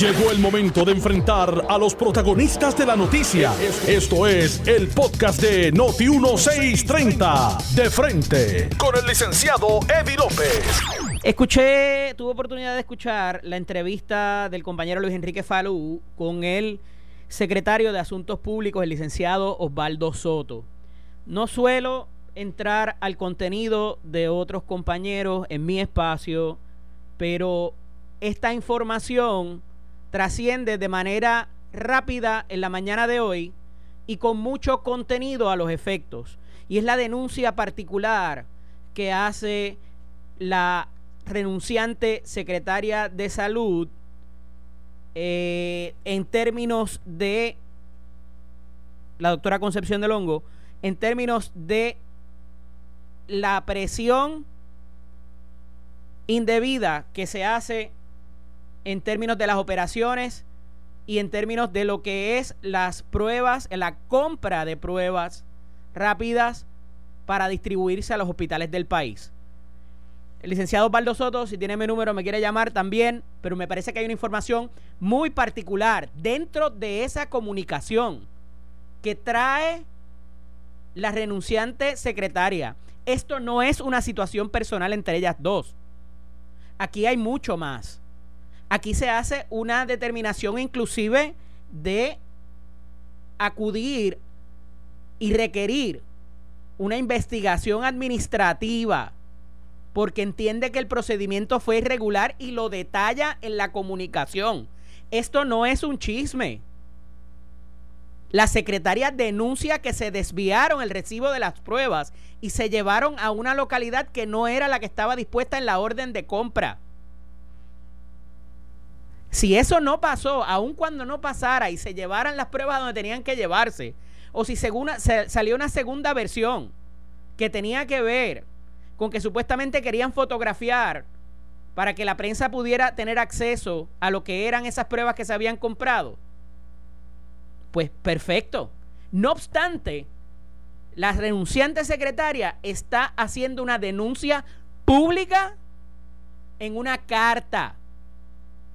Llegó el momento de enfrentar a los protagonistas de la noticia. Esto es el podcast de Noti 1630. De frente con el licenciado Eddie López. Escuché, tuve oportunidad de escuchar la entrevista del compañero Luis Enrique Falú con el secretario de Asuntos Públicos, el licenciado Osvaldo Soto. No suelo entrar al contenido de otros compañeros en mi espacio, pero esta información trasciende de manera rápida en la mañana de hoy y con mucho contenido a los efectos. Y es la denuncia particular que hace la renunciante secretaria de salud eh, en términos de la doctora Concepción del Hongo, en términos de la presión indebida que se hace en términos de las operaciones y en términos de lo que es las pruebas, la compra de pruebas rápidas para distribuirse a los hospitales del país. El licenciado Baldo Soto, si tiene mi número, me quiere llamar también, pero me parece que hay una información muy particular dentro de esa comunicación que trae la renunciante secretaria. Esto no es una situación personal entre ellas dos. Aquí hay mucho más. Aquí se hace una determinación inclusive de acudir y requerir una investigación administrativa porque entiende que el procedimiento fue irregular y lo detalla en la comunicación. Esto no es un chisme. La secretaria denuncia que se desviaron el recibo de las pruebas y se llevaron a una localidad que no era la que estaba dispuesta en la orden de compra. Si eso no pasó, aun cuando no pasara y se llevaran las pruebas donde tenían que llevarse, o si se salió una segunda versión que tenía que ver con que supuestamente querían fotografiar para que la prensa pudiera tener acceso a lo que eran esas pruebas que se habían comprado, pues perfecto. No obstante, la renunciante secretaria está haciendo una denuncia pública en una carta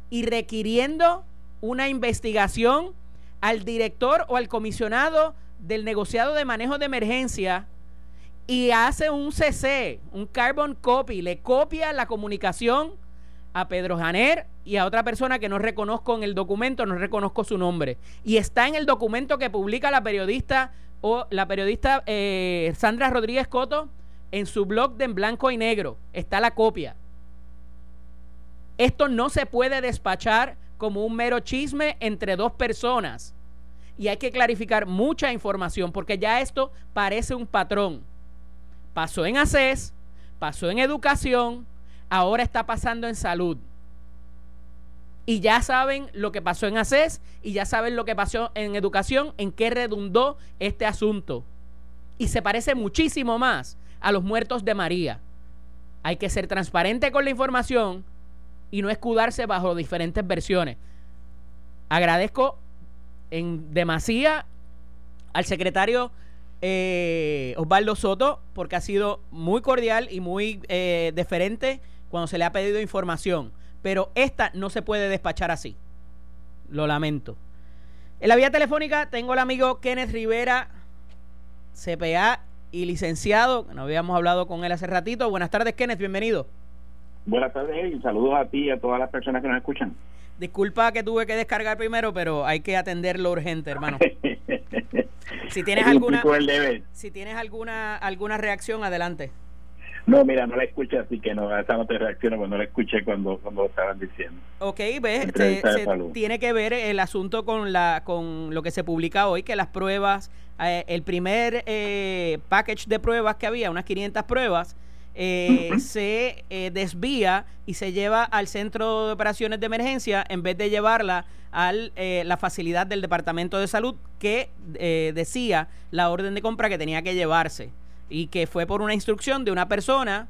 y requiriendo una investigación al director o al comisionado del negociado de manejo de emergencia y hace un CC, un carbon copy, le copia la comunicación a Pedro Janer y a otra persona que no reconozco en el documento, no reconozco su nombre. Y está en el documento que publica la periodista o la periodista eh, Sandra Rodríguez Coto en su blog de En Blanco y Negro. Está la copia. Esto no se puede despachar como un mero chisme entre dos personas. Y hay que clarificar mucha información porque ya esto parece un patrón. Pasó en ACES, pasó en educación, ahora está pasando en salud. Y ya saben lo que pasó en ACES y ya saben lo que pasó en educación, en qué redundó este asunto. Y se parece muchísimo más a los muertos de María. Hay que ser transparente con la información y no escudarse bajo diferentes versiones. Agradezco en demasía al secretario eh, Osvaldo Soto porque ha sido muy cordial y muy eh, deferente cuando se le ha pedido información. Pero esta no se puede despachar así. Lo lamento. En la vía telefónica tengo al amigo Kenneth Rivera, CPA y licenciado. No habíamos hablado con él hace ratito. Buenas tardes, Kenneth. Bienvenido. Buenas tardes y saludos a ti y a todas las personas que nos escuchan. Disculpa que tuve que descargar primero, pero hay que atender lo urgente, hermano. si tienes alguna si tienes alguna alguna reacción, adelante. No, mira, no la escuché, así que no, esa no te reacciona, porque no la escuché cuando, cuando lo estaban diciendo. Ok, ves, este, tiene que ver el asunto con la con lo que se publica hoy, que las pruebas, eh, el primer eh, package de pruebas que había, unas 500 pruebas, eh, se eh, desvía y se lleva al centro de operaciones de emergencia en vez de llevarla a eh, la facilidad del Departamento de Salud que decía la orden de compra que tenía que llevarse y que fue por una instrucción de una persona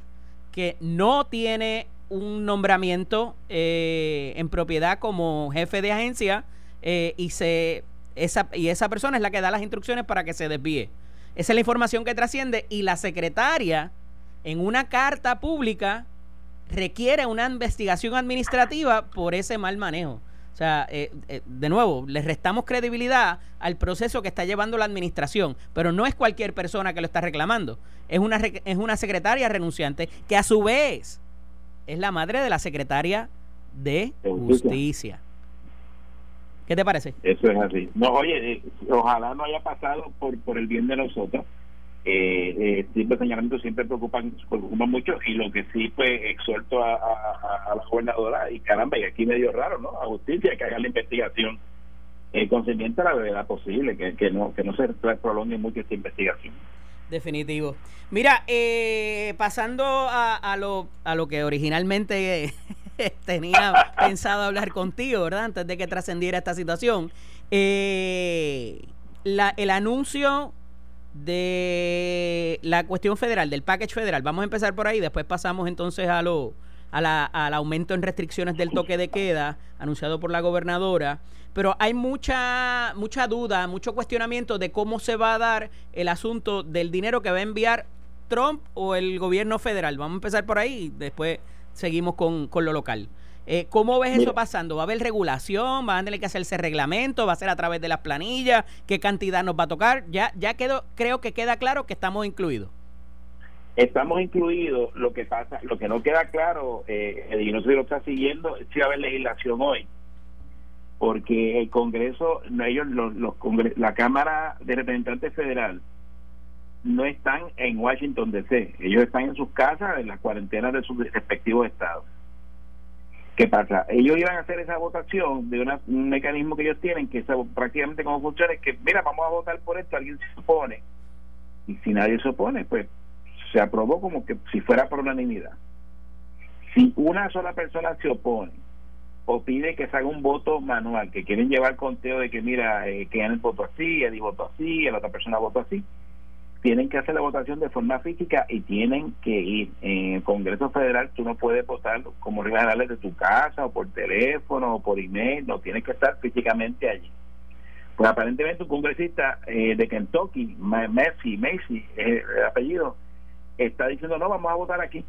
que no tiene un nombramiento en propiedad como jefe de agencia y se esa y esa persona es la que da las instrucciones para que se desvíe. Esa es la información que trasciende y la secretaria en una carta pública requiere una investigación administrativa por ese mal manejo. O sea, eh, eh, de nuevo, le restamos credibilidad al proceso que está llevando la administración, pero no es cualquier persona que lo está reclamando. Es una, es una secretaria renunciante que a su vez es la madre de la secretaria de justicia. ¿Qué te parece? Eso es así. No, oye, eh, ojalá no haya pasado por, por el bien de nosotros. Eh, eh, siempre señalamientos siempre preocupan, preocupan mucho y lo que sí pues exhorto a, la gobernadora y caramba y aquí medio raro no a justicia que haga la investigación eh, concerniente a la verdad posible que, que no que no se prolongue mucho esta investigación definitivo mira eh, pasando a, a, lo a lo que originalmente tenía pensado hablar contigo, ¿verdad? Antes de que trascendiera esta situación. Eh, la, el anuncio de la cuestión federal, del package federal, vamos a empezar por ahí, después pasamos entonces a lo, a la, al aumento en restricciones del toque de queda anunciado por la gobernadora. Pero hay mucha, mucha duda, mucho cuestionamiento de cómo se va a dar el asunto del dinero que va a enviar Trump o el gobierno federal. Vamos a empezar por ahí, después seguimos con, con lo local. Eh, ¿Cómo ves eso pasando? ¿Va a haber regulación? ¿Va a tener que hacerse reglamento? ¿Va a ser a través de las planillas? ¿Qué cantidad nos va a tocar? Ya, ya quedó, creo que queda claro que estamos incluidos. Estamos incluidos. Lo que pasa, lo que no queda claro, eh, y no sé si lo está siguiendo, si va a haber legislación hoy. Porque el Congreso, ellos, los, los la Cámara de Representantes Federal, no están en Washington DC, ellos están en sus casas, en las cuarentenas de sus respectivos estados. ¿Qué pasa? Ellos iban a hacer esa votación de un mecanismo que ellos tienen, que prácticamente como funciona es que, mira, vamos a votar por esto, alguien se opone. Y si nadie se opone, pues se aprobó como que si fuera por unanimidad. Si una sola persona se opone o pide que se haga un voto manual, que quieren llevar conteo de que, mira, eh, que el voto así, Eddie votó así, la otra persona votó así, tienen que hacer la votación de forma física y tienen que ir. En el Congreso Federal tú no puedes votar como reglas de tu casa o por teléfono o por email, no tienes que estar físicamente allí. Pues aparentemente un congresista eh, de Kentucky, Messi, Messi, es el apellido, está diciendo no, vamos a votar aquí.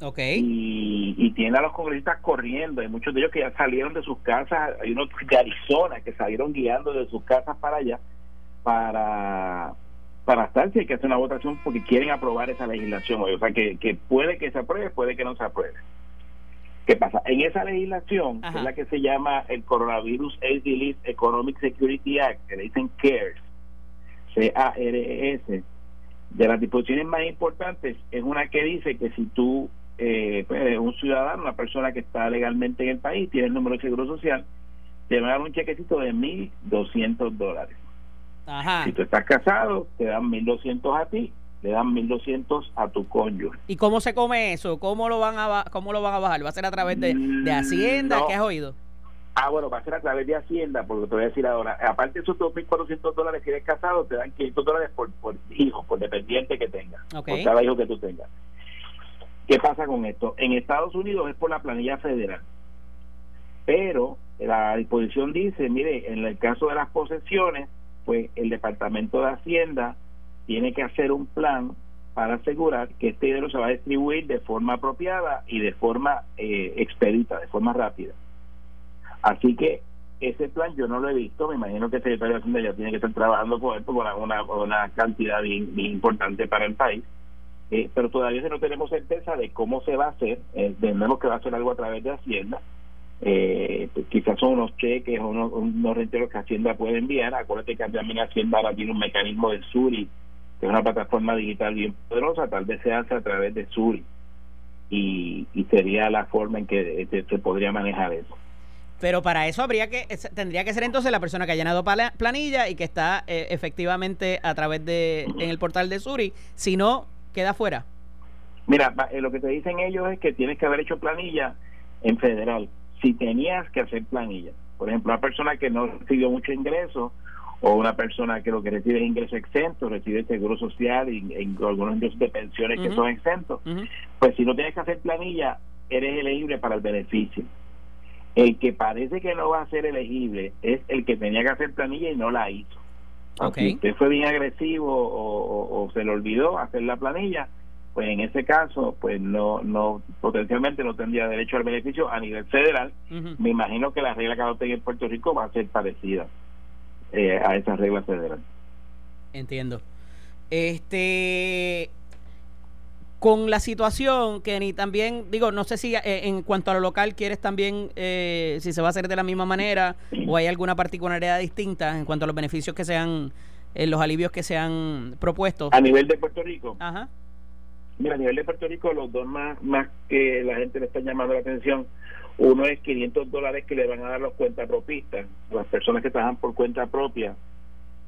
Okay. Y, y tiene a los congresistas corriendo, hay muchos de ellos que ya salieron de sus casas, hay unos de Arizona que salieron guiando de sus casas para allá para para estar si hay que hacer una votación porque quieren aprobar esa legislación O sea, que, que puede que se apruebe, puede que no se apruebe. ¿Qué pasa? En esa legislación, es la que se llama el Coronavirus AIDS Relief Economic Security Act, que le dicen CARES, C-A-R-E-S, de las disposiciones más importantes, es una que dice que si tú, eh, pues, un ciudadano, una persona que está legalmente en el país, tiene el número de seguro social, te van a dar un chequecito de 1.200 dólares. Si tú estás casado, te dan 1.200 a ti, le dan 1.200 a tu cónyuge. ¿Y cómo se come eso? ¿Cómo lo van a, cómo lo van a bajar? ¿Va a ser a través de, mm, Hacienda? ¿Qué has oído? Ah, bueno, va a ser a través de Hacienda, porque te voy a decir ahora, aparte de esos 2.400 dólares que eres casado, te dan 500 dólares por, por hijo, por dependiente que tengas, por cada hijo que tú tengas. ¿Qué pasa con esto? En Estados Unidos es por la planilla federal, pero la disposición dice, mire, en el caso de las posesiones, pues el Departamento de Hacienda tiene que hacer un plan para asegurar que este dinero se va a distribuir de forma apropiada y de forma eh, expedita, de forma rápida. Así que ese plan yo no lo he visto, me imagino que el secretario de Hacienda ya tiene que estar trabajando con esto con una, cantidad bien, importante para el país, eh, pero todavía no tenemos certeza de cómo se va a hacer, eh, tenemos que va a hacer algo a través de Hacienda, eh, pues quizás son unos cheques o unos, unos renteros que Hacienda puede enviar. Acuérdate que también Hacienda ahora tiene un mecanismo de Suri, que es una plataforma digital bien poderosa, tal vez se hace a través de Suri. Y, sería la forma en que este, se podría manejar eso. Pero para eso habría que tendría que ser entonces la persona que ha llenado planilla y que está eh, efectivamente a través de en el portal de Suri, si no queda fuera. Mira, eh, lo que te dicen ellos es que tienes que haber hecho planilla en federal si tenías que hacer planilla. Por ejemplo, una persona que no recibió mucho ingreso o una persona que lo que recibe es ingreso exento, recibe seguro social y, algunos ingresos de pensiones que son exentos, pues si no tienes que hacer planilla, eres elegible para el beneficio. El que parece que no va a ser elegible es el que tenía que hacer planilla y no la hizo. Okay. usted fue bien agresivo o, se le olvidó hacer la planilla, pues en ese caso, pues no, no, potencialmente no tendría derecho al beneficio a nivel federal. Me imagino que la regla que adopten en Puerto Rico va a ser parecida eh, a esa regla federal. Entiendo. Este, con la situación, Kenny, también, digo, no sé si eh, en cuanto a lo local quieres también, eh, si se va a hacer de la misma manera o hay alguna particularidad distinta en cuanto a los beneficios que sean, los alivios que se han propuesto. A nivel de Puerto Rico. Ajá. Mira, a nivel de Puerto Rico, los dos más, más que la gente le está llamando la atención, uno es 500 dólares que le van a dar los cuentapropistas, las personas que trabajan por cuenta propia.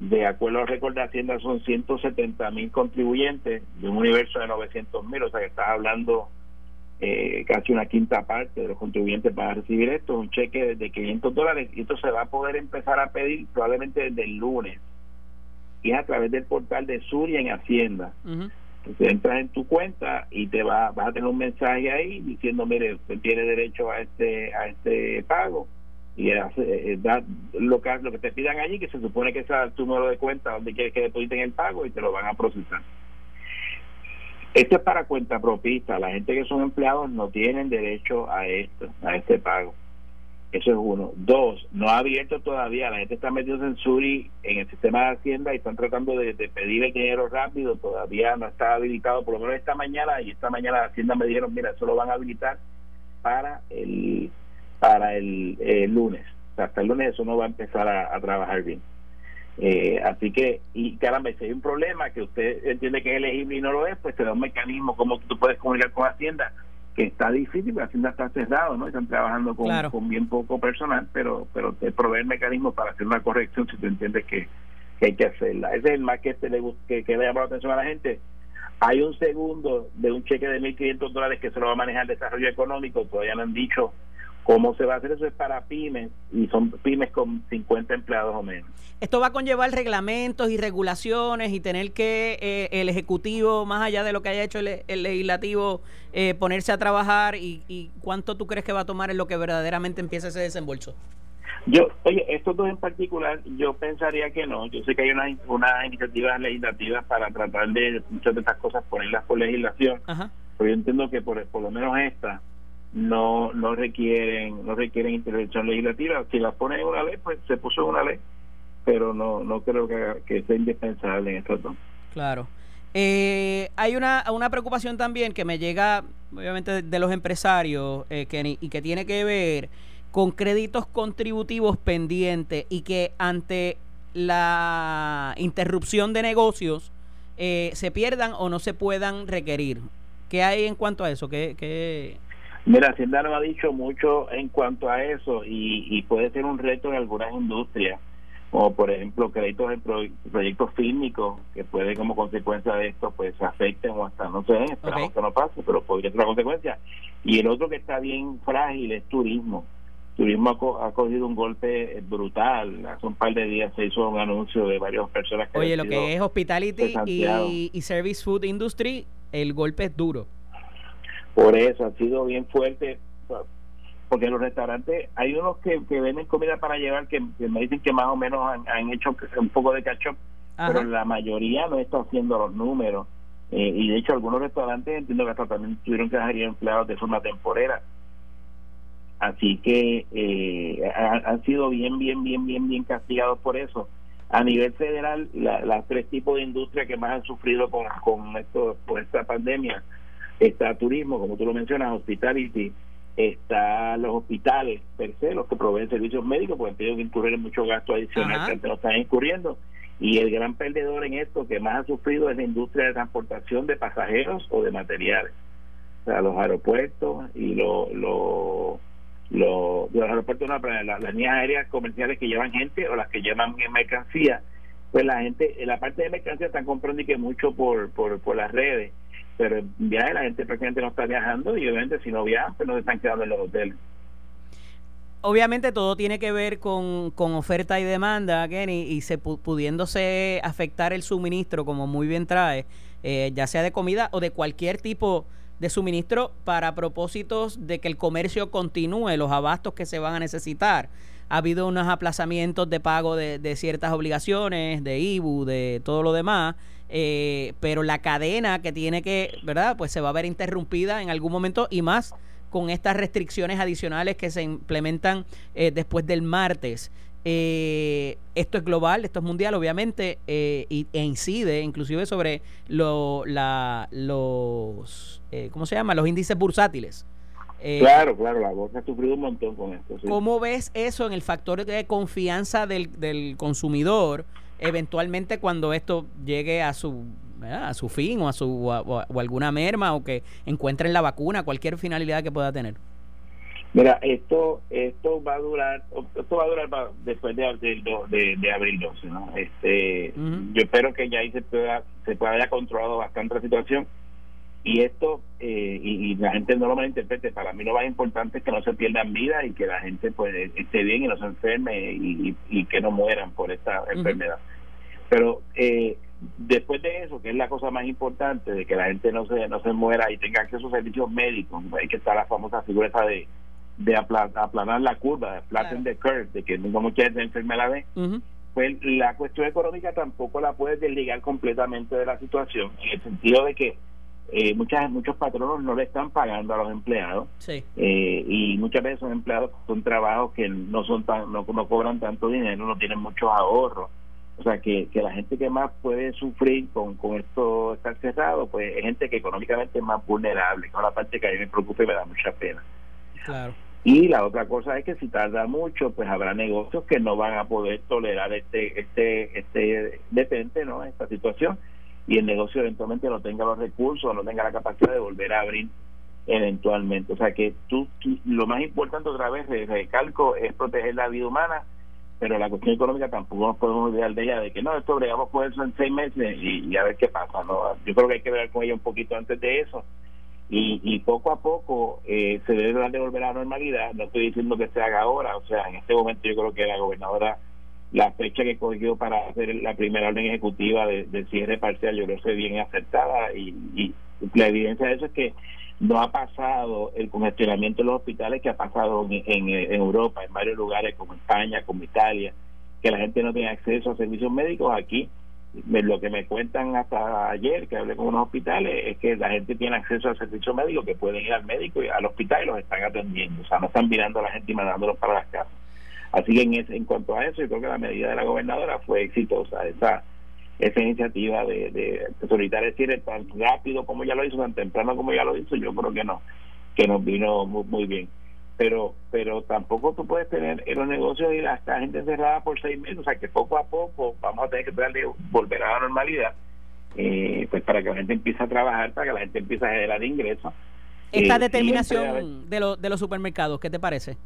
De acuerdo al récord de Hacienda, son 170 mil contribuyentes de un universo de 900 mil, o sea que estás hablando eh, casi una quinta parte de los contribuyentes van a recibir esto, un cheque de 500 dólares, y esto se va a poder empezar a pedir probablemente desde el lunes, y es a través del portal de Suria en Hacienda. Entras en tu cuenta y te va, vas a tener un mensaje ahí diciendo, mire, usted tiene derecho a este a este pago y hace, eh, da lo que, lo que te pidan allí, que se supone que es tu número de cuenta donde quieres que depositen el pago y te lo van a procesar. Esto es para cuenta propista. La gente que son empleados no tienen derecho a esto, a este pago. Eso es uno. Dos, no ha abierto todavía. La gente está metiendo en Suri, en el sistema de Hacienda, y están tratando de, pedir el dinero rápido. Todavía no está habilitado, por lo menos esta mañana. Y esta mañana la Hacienda me dijeron: mira, eso lo van a habilitar para el para el, lunes. hasta el lunes eso no va a empezar a, trabajar bien. Eh, así que, y caramba, si hay un problema que usted entiende que es elegible y no lo es, pues te da un mecanismo como tú puedes comunicar con Hacienda que está difícil, porque Hacienda está cerrado, ¿no? Están trabajando con, con bien poco personal, pero pero te provee mecanismos para hacer una corrección si tú entiendes que, hay que hacerla. Ese es el más que, este le, que, que le llama la atención a la gente. Hay un segundo de un cheque de 1.500 dólares que se lo va a manejar el desarrollo económico, todavía no han dicho ¿Cómo se va a hacer eso? Es para pymes y son pymes con 50 empleados o menos. Esto va a conllevar reglamentos y regulaciones y tener que eh, el Ejecutivo, más allá de lo que haya hecho el, Legislativo, eh, ponerse a trabajar y, cuánto tú crees que va a tomar en lo que verdaderamente empieza ese desembolso. Yo, oye, estos dos en particular, yo pensaría que no. Yo sé que hay unas una iniciativas legislativas para tratar de muchas de estas cosas ponerlas por legislación, pero yo entiendo que por, por lo menos esta no no requieren no requieren intervención legislativa si la ponen en una ley pues se puso en una ley pero no no creo que, sea indispensable en estos dos claro eh, hay una, una preocupación también que me llega obviamente de, los empresarios eh, y que tiene que ver con créditos contributivos pendientes y que ante la interrupción de negocios eh, se pierdan o no se puedan requerir. ¿Qué hay en cuanto a eso? ¿Qué, qué, Mira, Hacienda no ha dicho mucho en cuanto a eso y, puede ser un reto en algunas industrias, como por ejemplo créditos en proyectos fílmicos que puede como consecuencia de esto pues afecten o hasta no sé, esperamos que no pase, pero podría ser una consecuencia. Y el otro que está bien frágil es turismo. Turismo ha, cogido un golpe brutal. Hace un par de días se hizo un anuncio de varias personas que... Oye, lo que es hospitality y service food industry, el golpe es duro. Por eso ha sido bien fuerte, porque los restaurantes hay unos que, venden comida para llevar que, me dicen que más o menos han, hecho un poco de cacho, pero la mayoría no está haciendo los números. Eh, y de hecho algunos restaurantes entiendo que hasta también tuvieron que dejar empleados de forma temporera. Así que eh, han sido bien, bien, bien, bien, bien castigados por eso. A nivel federal, las tres tipos de industria que más han sufrido con, con esto, por esta pandemia está turismo, como tú lo mencionas, hospitality, está los hospitales per se, los que proveen servicios médicos, porque han tenido que incurrir en mucho gasto adicional que antes no están incurriendo. Y el gran perdedor en esto que más ha sufrido es la industria de transportación de pasajeros o de materiales. O sea, los aeropuertos y los los aeropuertos, no, las, líneas aéreas comerciales que llevan gente o las que llevan mercancía, pues la gente, en la parte de mercancía están comprando y que mucho por, por, por las redes pero viaje la gente prácticamente no está viajando y obviamente si no viajan pues no están quedando en los hoteles obviamente todo tiene que ver con, con oferta y demanda, Kenny, y se pudiéndose afectar el suministro, como muy bien trae, eh, ya sea de comida o de cualquier tipo de suministro para propósitos de que el comercio continúe, los abastos que se van a necesitar. ha habido unos aplazamientos de pago de, de ciertas obligaciones, de IBU, de todo lo demás, eh, pero la cadena que tiene que, ¿verdad? Pues se va a ver interrumpida en algún momento y más con estas restricciones adicionales que se implementan eh, después del martes. Eh, esto es global, esto es mundial, obviamente, eh, y, e incide inclusive sobre lo, la, los, eh, ¿cómo se llama? Los índices bursátiles. Eh, claro, claro, la bolsa ha sufrido un montón con esto. Sí. ¿Cómo ves eso en el factor de confianza del, del consumidor eventualmente cuando esto llegue a su a su fin o a su o, o alguna merma o que encuentren la vacuna, cualquier finalidad que pueda tener? Mira, esto esto va a durar esto va a durar después de, de, de, de abril 12, ¿no? Este, uh -huh. yo espero que ya ahí se pueda se pueda haya controlado bastante la situación y esto eh, y, y, la gente no lo malinterprete para mí lo más importante es que no se pierdan vidas y que la gente pues esté bien y no se enferme y, y, y que no mueran por esta uh -huh. enfermedad pero eh, después de eso que es la cosa más importante de que la gente no se no se muera y tenga acceso a servicios médicos hay que estar la famosa figura esa de de aplanar la curva, de flatten claro. the curve, de que no mucha gente enferma la vez, uh -huh. pues la cuestión económica tampoco la puedes desligar completamente de la situación, en el sentido de que eh, muchas muchos patronos no le están pagando a los empleados sí. eh, y muchas veces son empleados con trabajos que no son tan no, no cobran tanto dinero, no tienen muchos ahorros. O sea, que, que la gente que más puede sufrir con, con esto estar cerrado, pues es gente que económicamente es más vulnerable, que es la parte que a mí me preocupa y me da mucha pena. Claro. Y la otra cosa es que si tarda mucho, pues habrá negocios que no van a poder tolerar este este este detente, ¿no? Esta situación y el negocio eventualmente no tenga los recursos, no tenga la capacidad de volver a abrir eventualmente. O sea que tú, tú lo más importante otra vez, recalco, es proteger la vida humana, pero la cuestión económica tampoco nos podemos olvidar de ella, de que no, esto bregamos con eso en seis meses y, y a ver qué pasa, ¿no? Yo creo que hay que ver con ella un poquito antes de eso y, y poco a poco eh, se debe de volver a la normalidad. No estoy diciendo que se haga ahora, o sea, en este momento yo creo que la gobernadora, la fecha que cogió para hacer la primera orden ejecutiva de, de cierre parcial, yo creo que es bien acertada y, y la evidencia de eso es que no ha pasado el congestionamiento de los hospitales que ha pasado en, en, Europa, en varios lugares como España, como Italia, que la gente no tiene acceso a servicios médicos. Aquí lo que me cuentan hasta ayer que hablé con unos hospitales es que la gente tiene acceso al servicio médico que pueden ir al médico y al hospital y los están atendiendo. O sea no están mirando a la gente y mandándolos para las casas. Así que en, en cuanto a eso yo creo que la medida de la gobernadora fue exitosa. Esa esa iniciativa de, de solicitar el cierre tan rápido como ya lo hizo tan temprano como ya lo hizo yo creo que no que nos vino muy, muy bien pero pero tampoco tú puedes tener en los negocios y la gente encerrada por seis meses, o sea que poco a poco vamos a tener que darle, volver a la normalidad, eh, pues para que la gente empiece a trabajar, para que la gente empiece a generar ingresos. Esta eh, determinación de, lo, de los supermercados, ¿qué te parece?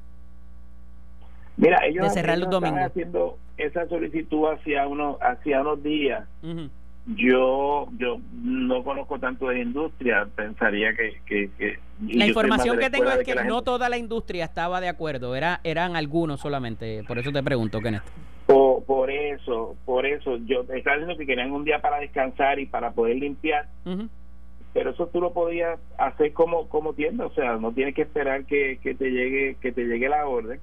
Mira, ellos, de cerrar los domingos. haciendo esa solicitud hacia unos, hacia unos días. Uh -huh yo yo no conozco tanto de industria pensaría que, que, que la información que tengo es que, que no gente... toda la industria estaba de acuerdo era eran algunos solamente por eso te pregunto Kenneth por, por eso por eso yo estaba diciendo que querían un día para descansar y para poder limpiar uh -huh. pero eso tú lo podías hacer como como tienda o sea no tienes que esperar que, que te llegue que te llegue la orden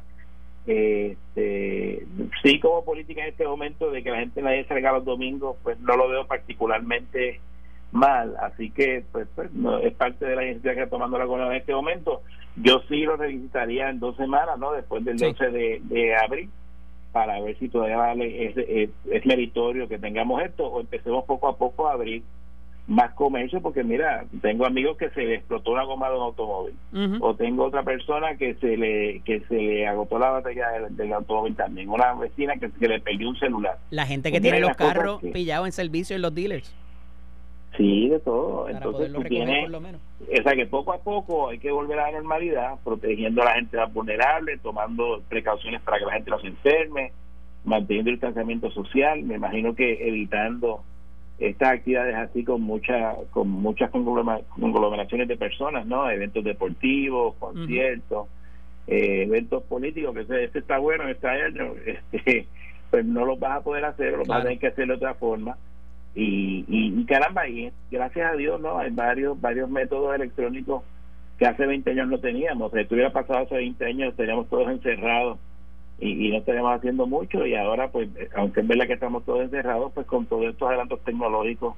este, sí como política en este momento de que la gente nadie salga los domingos pues no lo veo particularmente mal. Así que pues, pues no, es parte de la iniciativa que está tomando la gobernadora en este momento. Yo sí lo revisitaría en dos semanas no después del sí. 12 de, de, abril para ver si todavía vale es, es, es meritorio que tengamos esto o empecemos poco a poco a abrir más comercio porque mira tengo amigos que se le explotó una goma de un automóvil. Uh -huh. o tengo otra persona que se le que se le agotó la batería del, del automóvil también. Una vecina que se le perdió un celular. La gente que tiene los carros que... pillados en servicio en los dealers. Sí de todo. Para entonces tú tienes por lo menos. o sea que poco a poco hay que volver a la normalidad protegiendo a la gente más vulnerable tomando precauciones para que la gente no se enferme manteniendo el distanciamiento social. Me imagino que evitando estas actividades así con mucha, con muchas conglomeraciones de personas, ¿no? Eventos deportivos, conciertos, uh -huh. eh, eventos políticos, que este está bueno, este año, este, pues no los vas a poder hacer, lo claro. vas a tener que hacer de otra forma. Y, y, y, caramba, y gracias a Dios, ¿no? Hay varios, varios métodos electrónicos que hace 20 años no teníamos. Si estuviera pasado hace 20 años, teníamos todos encerrados y, no tenemos haciendo mucho y ahora pues aunque es verdad que estamos todos encerrados pues con todos estos adelantos tecnológicos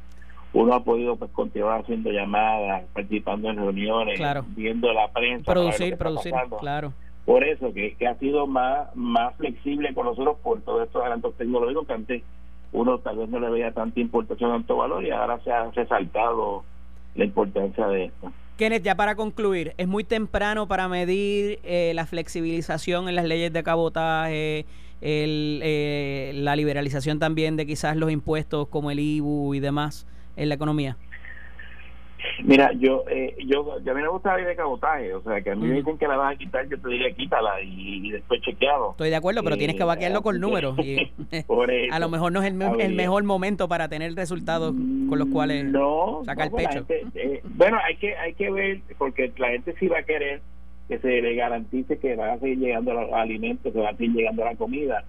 uno ha podido pues continuar haciendo llamadas participando en reuniones viendo la prensa producir producir claro. Por eso que, que ha sido más más flexible con nosotros por todos estos adelantos tecnológicos que antes uno tal vez no le veía tanta importancia tanto valor y ahora se ha resaltado la importancia de esto Kenneth, ya para concluir, es muy temprano para medir eh, la flexibilización en las leyes de cabotaje, el, eh, la liberalización también de quizás los impuestos como el IBU y demás en la economía. Mira, yo, eh, yo, a mí me gusta la ley de cabotaje, o sea, que a mí me dicen que la vas a quitar, yo te diría quítala y, después chequeado. Estoy de acuerdo, pero tienes que vaquearlo con números. Y, a lo mejor no es el, mejor momento para tener resultados con los cuales no, sacar el pecho. Eh, bueno, hay que, hay que ver, porque la gente sí va a querer que se le garantice que van a seguir llegando los alimentos, que van a seguir llegando la comida.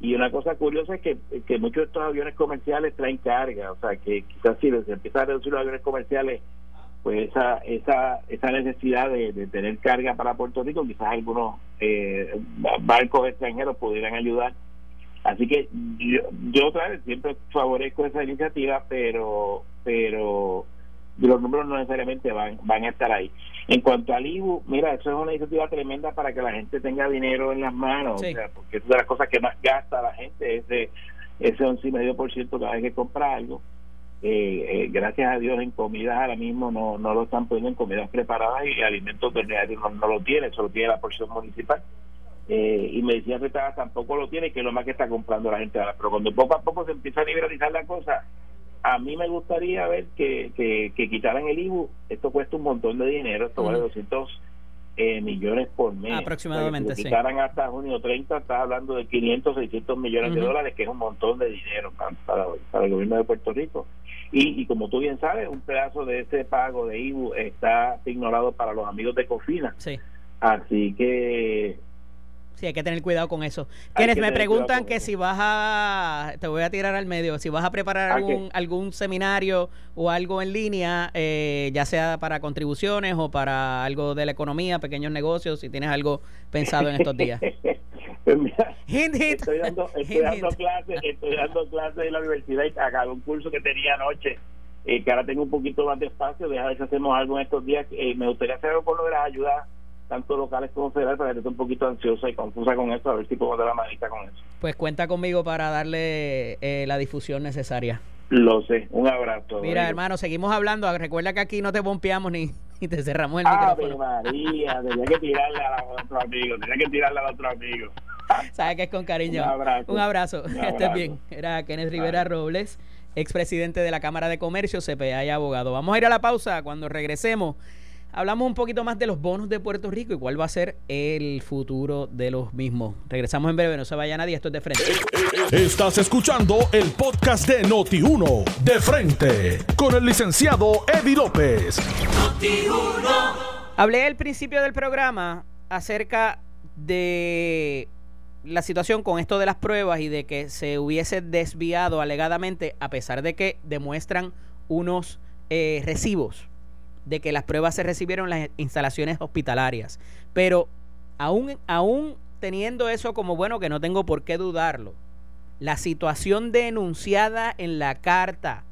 Y una cosa curiosa es que, que muchos de estos aviones comerciales traen carga, o sea, que quizás si se empieza a reducir los aviones comerciales, pues esa esa esa necesidad de, tener carga para Puerto Rico, quizás algunos eh, barcos extranjeros pudieran ayudar. Así que yo, yo otra vez siempre favorezco esa iniciativa, pero pero los números no necesariamente van, van a estar ahí. En cuanto al IBU, mira, eso es una iniciativa tremenda para que la gente tenga dinero en las manos, o sea, porque es una de las cosas que más gasta la gente, ese, ese 11,5% cada vez que compra algo. Eh, eh, gracias a Dios en comidas ahora mismo no, no lo están poniendo en comidas preparadas y alimentos terminarios no, no lo tiene, solo tiene la porción municipal. Eh, y medicinas preparadas tampoco lo tiene, que es lo más que está comprando la gente ahora. Pero cuando poco a poco se empieza a liberalizar la cosa, a mí me gustaría ver que, que, quitaran el IBU. Esto cuesta un montón de dinero, esto vale 200 eh, millones por mes. Aproximadamente, si quitaran hasta junio 30, está hablando de 500, 600 millones de dólares, que es un montón de dinero para, para, el gobierno de Puerto Rico. Y, y, como tú bien sabes, un pedazo de ese pago de IBU está ignorado para los amigos de Cofina. Sí. Así que Sí, hay que tener cuidado con eso. Quienes me preguntan que si vas a, te voy a tirar al medio, si vas a preparar algún, algún seminario o algo en línea, eh, ya sea para contribuciones o para algo de la economía, pequeños negocios, si tienes algo pensado en estos días. Pues estoy dando, estoy dando clases, estoy dando clases en la universidad y acabo un curso que tenía anoche, eh, que ahora tengo un poquito más de espacio, deja ver si hacemos algo en estos días. Eh, me gustaría hacer algo por lo de las ayudas tanto locales como federales, para que esté un poquito ansiosa y confusa con esto, a ver si puedo dar la manita con eso. Pues cuenta conmigo para darle eh, la difusión necesaria. Lo sé, un abrazo. Mira, hermano, seguimos hablando. Recuerda que aquí no te bompeamos ni, te cerramos el micrófono. María, tenía que tirarle a otro amigo, tenía que tirarle a otro amigo. Sabes que es con cariño. Un abrazo. Un abrazo. Estés bien. Era Kenneth Rivera Robles, expresidente de la Cámara de Comercio, CPA y abogado. Vamos a ir a la pausa. Cuando regresemos hablamos un poquito más de los bonos de Puerto Rico y cuál va a ser el futuro de los mismos. Regresamos en breve, no se vaya nadie, esto es de frente. Estás escuchando el podcast de Noti1, de frente, con el licenciado Eddie López. Hablé al principio del programa acerca de la situación con esto de las pruebas y de que se hubiese desviado alegadamente, a pesar de que demuestran unos eh, recibos de que las pruebas se recibieron en las instalaciones hospitalarias. Pero aún, aún teniendo eso como bueno, que no tengo por qué dudarlo, la situación denunciada en la carta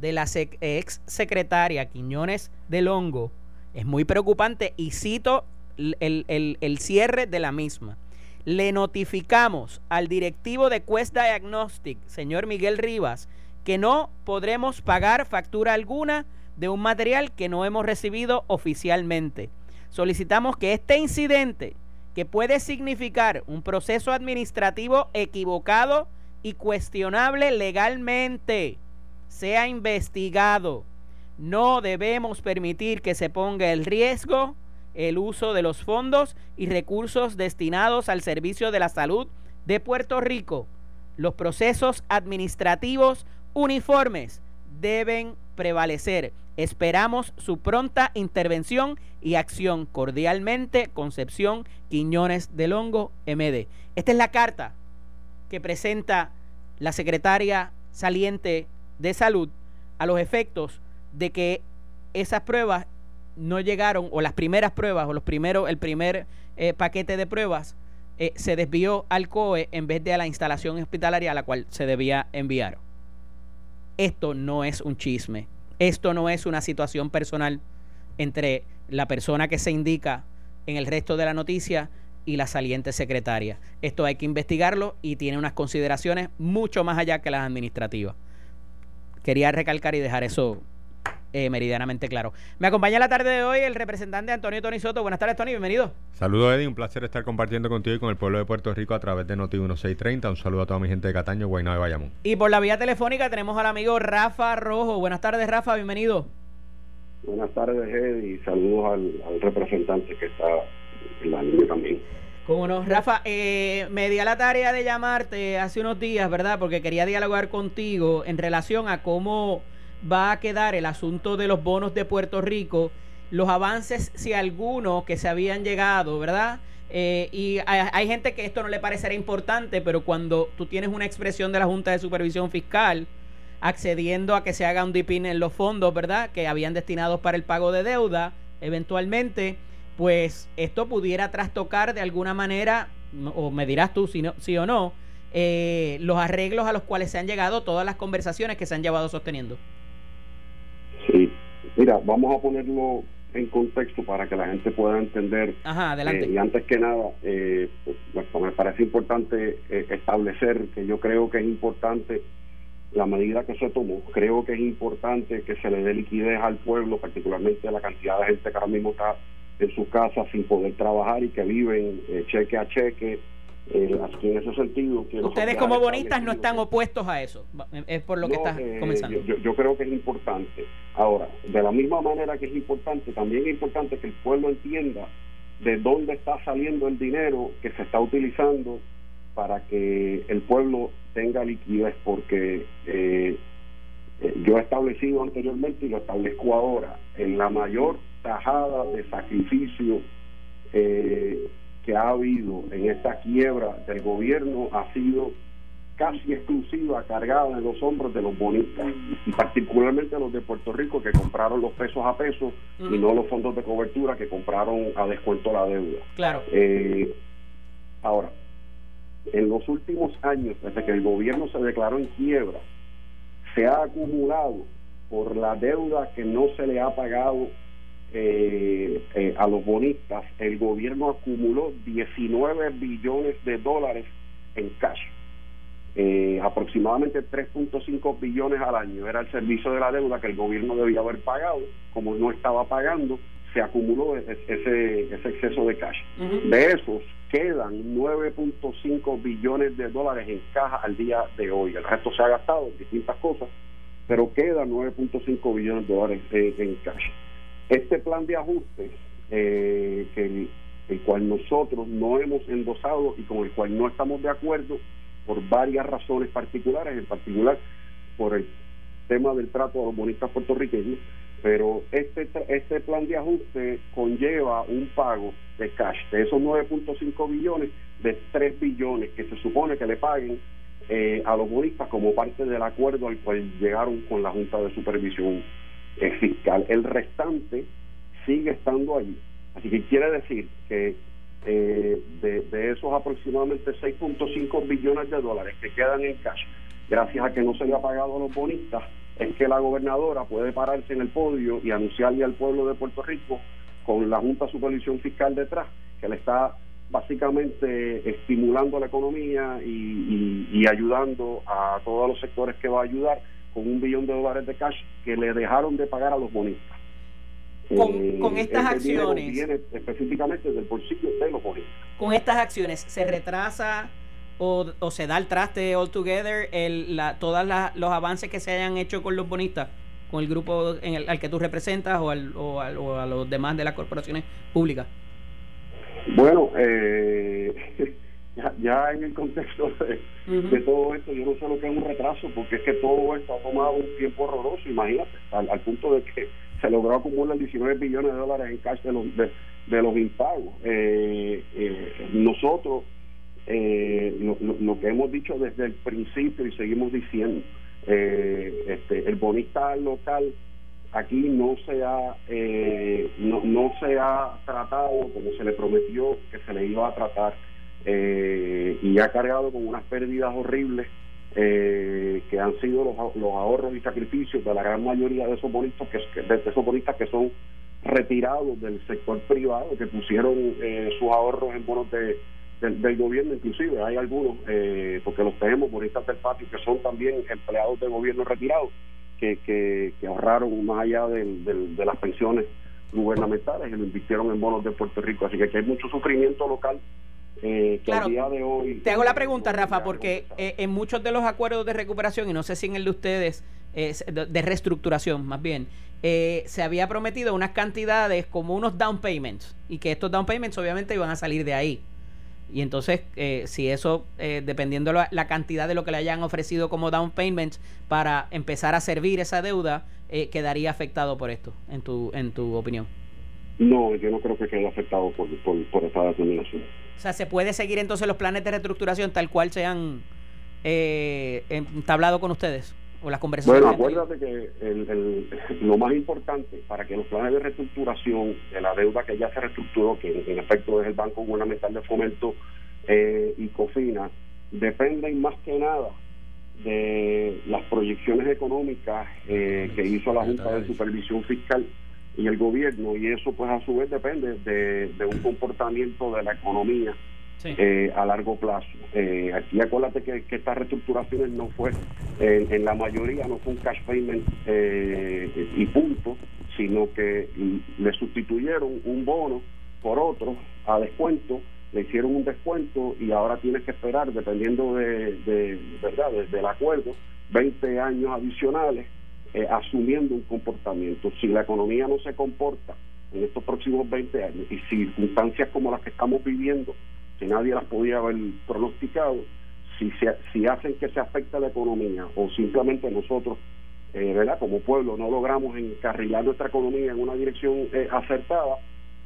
de la ex secretaria Quiñones del Hongo es muy preocupante y cito el, el cierre de la misma. Le notificamos al directivo de Quest Diagnostic, señor Miguel Rivas, que no podremos pagar factura alguna de un material que no hemos recibido oficialmente. Solicitamos que este incidente, que puede significar un proceso administrativo equivocado y cuestionable legalmente, sea investigado. No debemos permitir que se ponga el riesgo el uso de los fondos y recursos destinados al servicio de la salud de Puerto Rico. Los procesos administrativos uniformes deben prevalecer. Esperamos su pronta intervención y acción. Cordialmente, Concepción Quiñones del Hongo, MD. Esta es la carta que presenta la secretaria saliente de salud a los efectos de que esas pruebas no llegaron, o las primeras pruebas, o los primeros, el primer eh, paquete de pruebas, eh, se desvió al COE en vez de a la instalación hospitalaria a la cual se debía enviar. Esto no es un chisme. Esto no es una situación personal entre la persona que se indica en el resto de la noticia y la saliente secretaria. Esto hay que investigarlo y tiene unas consideraciones mucho más allá que las administrativas. Quería recalcar y dejar eso eh, meridianamente claro. Me acompaña la tarde de hoy el representante Antonio Tony Soto. Buenas tardes, Tony, bienvenido. Saludos, Eddie. Un placer estar compartiendo contigo y con el pueblo de Puerto Rico a través de Noti 1630. Un saludo a toda mi gente de Cataño, Guaynabo y Bayamón. Y por la vía telefónica tenemos al amigo Rafa Rojo. Buenas tardes, Rafa, bienvenido. Buenas tardes, Eddie. Y saludos al, representante que está en la línea también. Cómo no, Rafa, eh, me di a la tarea de llamarte hace unos días, ¿verdad? Porque quería dialogar contigo en relación a cómo va a quedar el asunto de los bonos de Puerto Rico, los avances, si alguno, que se habían llegado, ¿verdad? Eh, y hay, gente que esto no le parecerá importante, pero cuando tú tienes una expresión de la Junta de Supervisión Fiscal accediendo a que se haga un DIPIN en los fondos, ¿verdad? Que habían destinados para el pago de deuda, eventualmente, pues esto pudiera trastocar de alguna manera, o me dirás tú si, no, sí o no, eh, los arreglos a los cuales se han llegado, todas las conversaciones que se han llevado sosteniendo. Mira, vamos a ponerlo en contexto para que la gente pueda entender. Ajá, adelante. Eh, y antes que nada, eh, pues, me parece importante eh, establecer que yo creo que es importante la medida que se tomó. Creo que es importante que se le dé liquidez al pueblo, particularmente a la cantidad de gente que ahora mismo está en su casa sin poder trabajar y que viven cheque a cheque eh, así en ese sentido... Ustedes como bonistas no están opuestos a eso, es por lo que está eh, comenzando. Yo, creo que es importante. Ahora, de la misma manera que es importante, también es importante que el pueblo entienda de dónde está saliendo el dinero que se está utilizando para que el pueblo tenga liquidez, porque eh, yo he establecido anteriormente y lo establezco ahora, en la mayor tajada de sacrificio eh, que ha habido en esta quiebra del gobierno ha sido casi exclusiva cargada en los hombros de los bonistas y particularmente los de Puerto Rico que compraron los pesos a pesos y no los fondos de cobertura que compraron a descuento la deuda. Claro. Eh, ahora, en los últimos años, desde que el gobierno se declaró en quiebra, se ha acumulado por la deuda que no se le ha pagado eh, eh, a los bonistas, el gobierno acumuló 19 billones de dólares en cash. Eh, aproximadamente 3.5 billones al año era el servicio de la deuda que el gobierno debía haber pagado, como no estaba pagando, se acumuló ese, ese exceso de cash. De esos quedan 9.5 billones de dólares en caja al día de hoy. El resto se ha gastado en distintas cosas, pero quedan 9.5 billones de dólares en cash. Este plan de ajuste, eh, que el, cual nosotros no hemos endosado y con el cual no estamos de acuerdo por varias razones particulares, en particular por el tema del trato a los bonistas puertorriqueños, pero este, este plan de ajuste conlleva un pago de cash de esos 9.5 billones, de 3 billones que se supone que le paguen eh, a los bonistas como parte del acuerdo al cual llegaron con la Junta de Supervisión fiscal. El restante sigue estando ahí. Así que quiere decir que eh, de, esos aproximadamente 6.5 billones de dólares que quedan en cash, gracias a que no se le ha pagado a los bonistas, es que la gobernadora puede pararse en el podio y anunciarle al pueblo de Puerto Rico con la Junta de Supervisión Fiscal detrás, que le está básicamente estimulando la economía y, y ayudando a todos los sectores que va a ayudar con un billón de dólares de cash que le dejaron de pagar a los bonistas. Con, eh, estas acciones. Viene específicamente del bolsillo de los bonistas. Con estas acciones, ¿se retrasa o, o se da el traste all together el, la, todos los avances que se hayan hecho con los bonistas? con el grupo en el, al que tú representas o, al, o, o a los demás de las corporaciones públicas? Bueno, eh, ya, en el contexto de, todo esto, yo no sé lo que es un retraso, porque es que todo esto ha tomado un tiempo horroroso, imagínate, al, punto de que se logró acumular 19 billones de dólares en cash de los, de, los impagos. Eh, eh, nosotros, eh, lo, que hemos dicho desde el principio y seguimos diciendo, este, el bonista local aquí no se ha no, no se ha tratado como se le prometió que se le iba a tratar eh, y ha cargado con unas pérdidas horribles eh, que han sido los, los, ahorros y sacrificios de la gran mayoría de esos bonistas que, de esos bonistas que son retirados del sector privado, que pusieron eh, sus ahorros en bonos de, del, gobierno, inclusive hay algunos, eh, porque los tenemos, bonistas del patio, que son también empleados de gobierno retirados, que, que, ahorraron más allá de las pensiones gubernamentales y lo invirtieron en bonos de Puerto Rico. Así que aquí hay mucho sufrimiento local eh, claro, día de hoy, te hago la pregunta, Rafa, porque eh, en muchos de los acuerdos de recuperación, y no sé si en el de ustedes, de, reestructuración más bien, eh, se había prometido unas cantidades como unos down payments, y que estos down payments obviamente iban a salir de ahí. Y entonces, si eso, dependiendo la, la cantidad de lo que le hayan ofrecido como down payments para empezar a servir esa deuda, quedaría afectado por esto, en tu, en tu opinión. No, yo no creo que quede afectado por, por, por esta determinación. O sea, ¿se puede seguir entonces los planes de reestructuración tal cual se han eh, entablado con ustedes? ¿O las conversaciones? Bueno, acuérdate que el, lo más importante para que los planes de reestructuración de la deuda que ya se reestructuró, que en, efecto es el Banco Gubernamental de Fomento eh, y COFINA, dependen más que nada de las proyecciones económicas eh, que hizo la Junta de Supervisión Fiscal y el gobierno y eso pues a su vez depende de, un comportamiento de la economía eh, a largo plazo. Eh, aquí acuérdate que, estas reestructuraciones no fue, en la mayoría no fue un cash payment eh, y punto, sino que le sustituyeron un bono por otro a descuento, le hicieron un descuento y ahora tienes que esperar, dependiendo de, de verdad del acuerdo, 20 años adicionales eh, asumiendo un comportamiento. Si la economía no se comporta en estos próximos 20 años y circunstancias como las que estamos viviendo, que nadie las podía haber pronosticado, si, se, si hacen que se afecte la economía o simplemente nosotros, eh, ¿verdad? como pueblo, no logramos encarrilar nuestra economía en una dirección eh, acertada,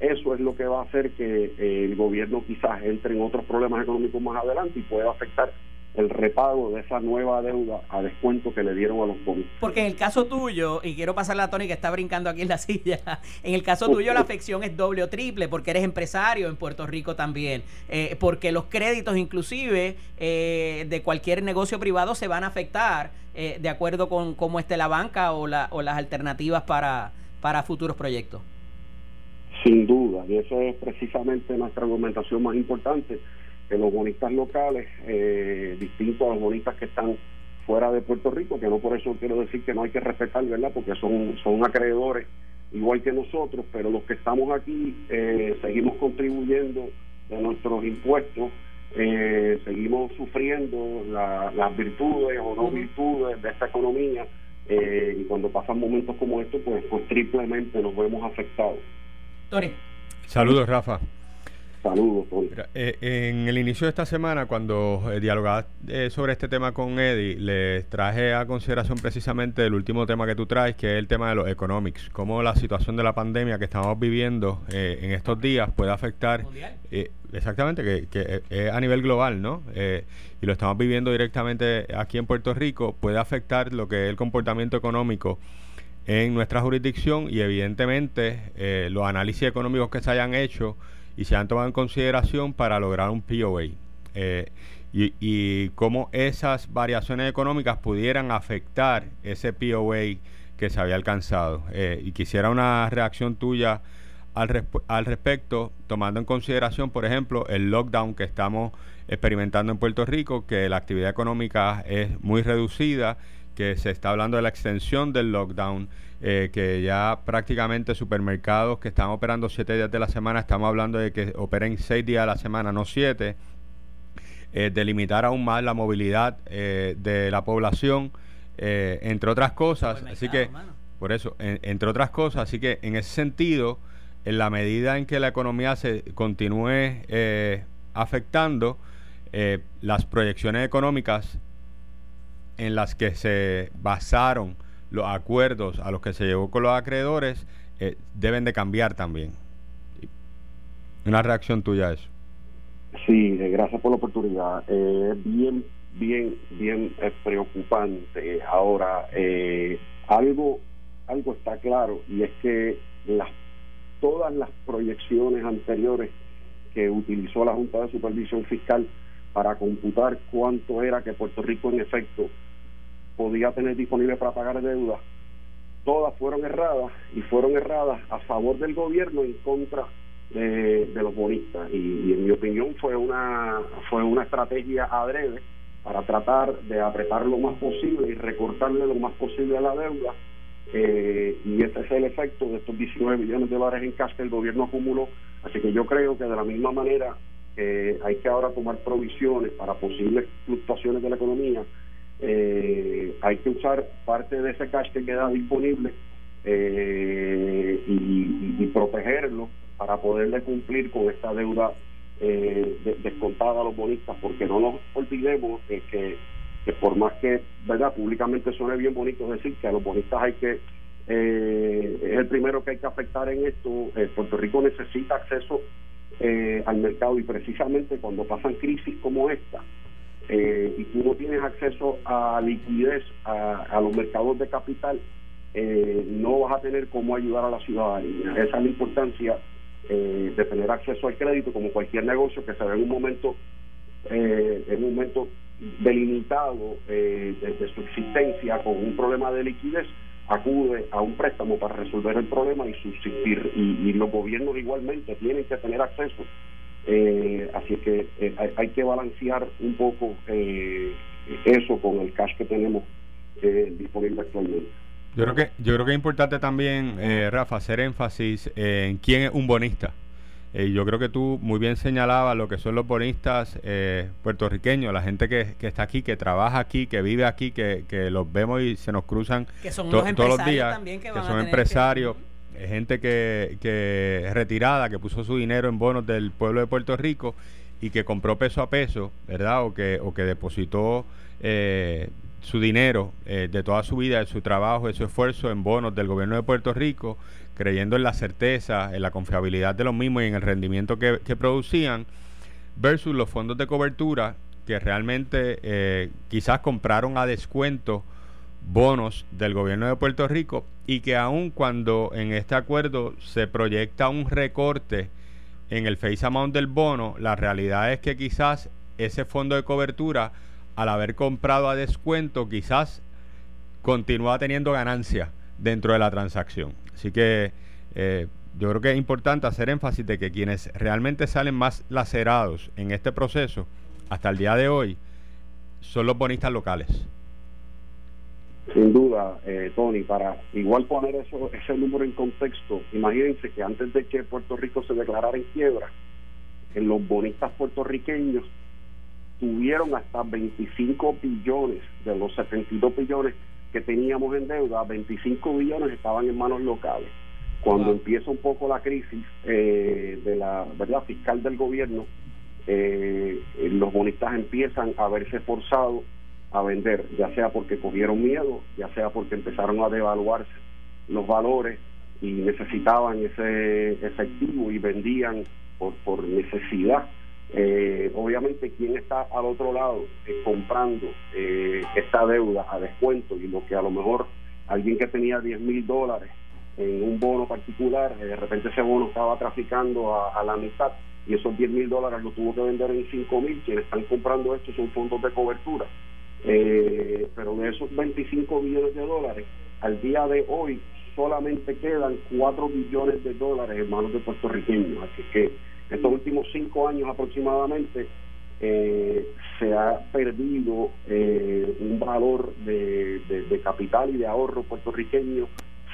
eso es lo que va a hacer que el gobierno quizás entre en otros problemas económicos más adelante y pueda afectar el repago de esa nueva deuda a descuento que le dieron a los bonos. Porque en el caso tuyo, y quiero pasarle a Tony que está brincando aquí en la silla, en el caso tuyo la afección es doble o triple, porque eres empresario en Puerto Rico también, eh, porque los créditos inclusive eh, de cualquier negocio privado se van a afectar eh, de acuerdo con cómo esté la banca o, la, o las alternativas para, para futuros proyectos. Sin duda, y esa es precisamente nuestra argumentación más importante que los bonistas locales, eh, distintos a los bonistas que están fuera de Puerto Rico, que no por eso quiero decir que no hay que respetar, ¿verdad? Porque son, son acreedores igual que nosotros, pero los que estamos aquí eh, seguimos contribuyendo de nuestros impuestos, eh, seguimos sufriendo las virtudes o no virtudes de esta economía y cuando pasan momentos como estos, pues, pues triplemente nos vemos afectados. Saludos, Rafa. Saludos, eh, en el inicio de esta semana, cuando eh, dialogaba eh, sobre este tema con Eddie, les traje a consideración precisamente el último tema que tú traes, que es el tema de los economics. Cómo la situación de la pandemia que estamos viviendo en estos días puede afectar. exactamente, que, que es a nivel global, ¿no? y lo estamos viviendo directamente aquí en Puerto Rico, puede afectar lo que es el comportamiento económico en nuestra jurisdicción y evidentemente los análisis económicos que se hayan hecho y se han tomado en consideración para lograr un POA. Eh, y, cómo esas variaciones económicas pudieran afectar ese POA que se había alcanzado. Eh, y quisiera una reacción tuya al respecto, tomando en consideración, por ejemplo, el lockdown que estamos experimentando en Puerto Rico, que la actividad económica es muy reducida, que se está hablando de la extensión del lockdown eh, que ya prácticamente supermercados que están operando siete días de la semana, estamos hablando de que operen seis días a la semana, no siete, eh, de limitar aún más la movilidad eh, de la población, entre otras cosas. así que, por eso, entre otras cosas, así que en ese sentido, en la medida en que la economía se continúe afectando, las proyecciones económicas en las que se basaron los acuerdos a los que se llegó con los acreedores eh, deben de cambiar también. Una reacción tuya a eso. Sí, eh, gracias por la oportunidad. Eh, bien, bien, bien preocupante. Ahora, algo, algo está claro y es que las, todas las proyecciones anteriores que utilizó la Junta de Supervisión Fiscal para computar cuánto era que Puerto Rico en efecto podía tener disponible para pagar deuda, todas fueron erradas y fueron erradas a favor del gobierno en contra de, los bonistas. Y, en mi opinión fue una, fue una estrategia adrede para tratar de apretar lo más posible y recortarle lo más posible a la deuda. Eh, y ese es el efecto de estos 19 millones de dólares en cash que el gobierno acumuló. Así que yo creo que de la misma manera eh, hay que ahora tomar provisiones para posibles fluctuaciones de la economía. Eh, hay que usar parte de ese cash que queda disponible y, y protegerlo para poderle cumplir con esta deuda eh, descontada a los bonistas, porque no nos olvidemos de que, por más que verdad públicamente suene bien bonito decir que a los bonistas hay que eh, es el primero que hay que afectar en esto, eh, Puerto Rico necesita acceso eh, al mercado y precisamente cuando pasan crisis como esta y tú no tienes acceso a liquidez a, los mercados de capital, no vas a tener cómo ayudar a la ciudadanía. Esa es la importancia eh, de tener acceso al crédito como cualquier negocio que se ve en un momento eh, en un momento delimitado eh, de, su existencia con un problema de liquidez acude a un préstamo para resolver el problema y subsistir y, los gobiernos igualmente tienen que tener acceso eh, así que hay, hay, que balancear un poco eso con el cash que tenemos disponible actualmente yo creo que yo creo que es importante también, eh, Rafa, hacer énfasis en quién es un bonista. Eh, yo creo que tú muy bien señalabas lo que son los bonistas eh, puertorriqueños, la gente que, está aquí, que trabaja aquí, que vive aquí, que, los vemos y se nos cruzan todos los días, que, son empresarios, gente que, que retirada, que puso su dinero en bonos del pueblo de Puerto Rico y que compró peso a peso, ¿verdad? O que, o que depositó eh, su dinero eh, de toda su vida, de su trabajo, de su esfuerzo en bonos del gobierno de Puerto Rico, creyendo en la certeza, en la confiabilidad de los mismos y en el rendimiento que, producían, versus los fondos de cobertura que realmente eh, quizás compraron a descuento bonos del gobierno de Puerto Rico y que aun cuando en este acuerdo se proyecta un recorte en el face amount del bono, la realidad es que quizás ese fondo de cobertura al haber comprado a descuento, quizás continúa teniendo ganancia dentro de la transacción. Así que eh, yo creo que es importante hacer énfasis de que quienes realmente salen más lacerados en este proceso hasta el día de hoy son los bonistas locales. Sin duda, eh, Tony, para igual poner eso, ese número en contexto, imagínense que antes de que Puerto Rico se declarara en quiebra, en los bonistas puertorriqueños tuvieron hasta 25 billones de los 72 billones que teníamos en deuda, 25 billones estaban en manos locales. Cuando empieza un poco la crisis eh, de la verdad fiscal del gobierno, eh, los bonistas empiezan a verse forzados a vender, ya sea porque cogieron miedo, ya sea porque empezaron a devaluarse los valores y necesitaban ese efectivo y vendían por, por necesidad eh, obviamente, quien está al otro lado eh, comprando eh, esta deuda a descuento y lo que a lo mejor alguien que tenía 10 mil dólares en un bono particular, de repente ese bono estaba traficando a, la mitad y esos 10 mil dólares lo tuvo que vender en 5 mil. Quienes están comprando esto son fondos de cobertura. Pero de esos 25 millones de dólares, al día de hoy solamente quedan 4 billones de dólares en manos de puertorriqueños. Así que estos últimos cinco años aproximadamente eh, se ha perdido eh, un valor de, capital y de ahorro puertorriqueño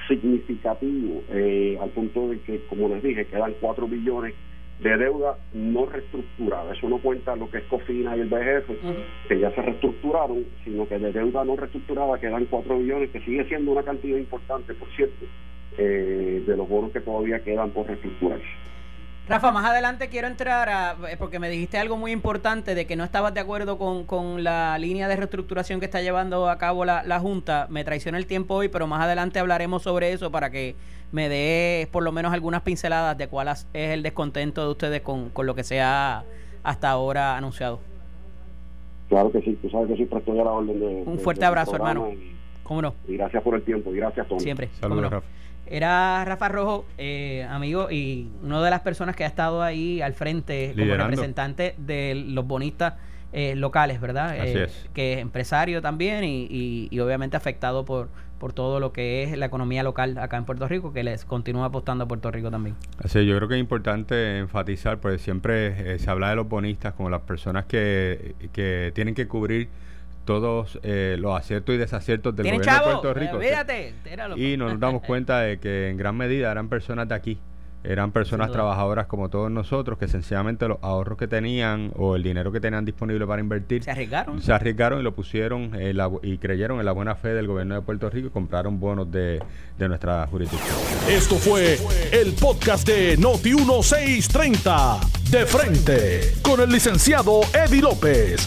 significativo, eh, al punto de que, como les dije, quedan cuatro billones de deuda no reestructurada. Eso no cuenta lo que es COFINA y el BGF, que ya se reestructuraron, sino que de deuda no reestructurada quedan cuatro billones, que sigue siendo una cantidad importante, por cierto, de los bonos que todavía quedan por reestructurarse. Rafa, más adelante quiero entrar a, eh, porque me dijiste algo muy importante de que no estabas de acuerdo con, la línea de reestructuración que está llevando a cabo la, Junta. Me traiciona el tiempo hoy, pero más adelante hablaremos sobre eso para que me dé por lo menos algunas pinceladas de cuál es el descontento de ustedes con, lo que se ha hasta ahora anunciado. Claro que sí, tú sabes que siempre estoy a la orden de... Un fuerte abrazo, hermano. ¿Cómo no? Y gracias por el tiempo y gracias, Tony. Siempre. Saludos, Rafa. Era Rafa Rojo, eh, amigo, y una de las personas que ha estado ahí al frente como representante de los bonistas eh, locales, ¿verdad? Así Eh, es. Que es empresario también y, y- y obviamente afectado por, por todo lo que es la economía local acá en Puerto Rico, que les continúa apostando a Puerto Rico también. Así, yo creo que es importante enfatizar, porque siempre eh, se habla de los bonistas como las personas que, que tienen que cubrir todos eh, los aciertos y desaciertos del ¿Tienen gobierno chavo? de Puerto Rico. Eh, Olvídate. Y nos damos cuenta de que en gran medida eran personas de aquí, eran personas trabajadoras como todos nosotros, que sencillamente los ahorros que tenían o el dinero que tenían disponible para invertir Se arriesgaron. se arriesgaron y lo pusieron en la y creyeron en la buena fe del gobierno de Puerto Rico y compraron bonos de, de nuestra jurisdicción. Esto fue el podcast de Noti1630. De frente. Con el licenciado Eddie López.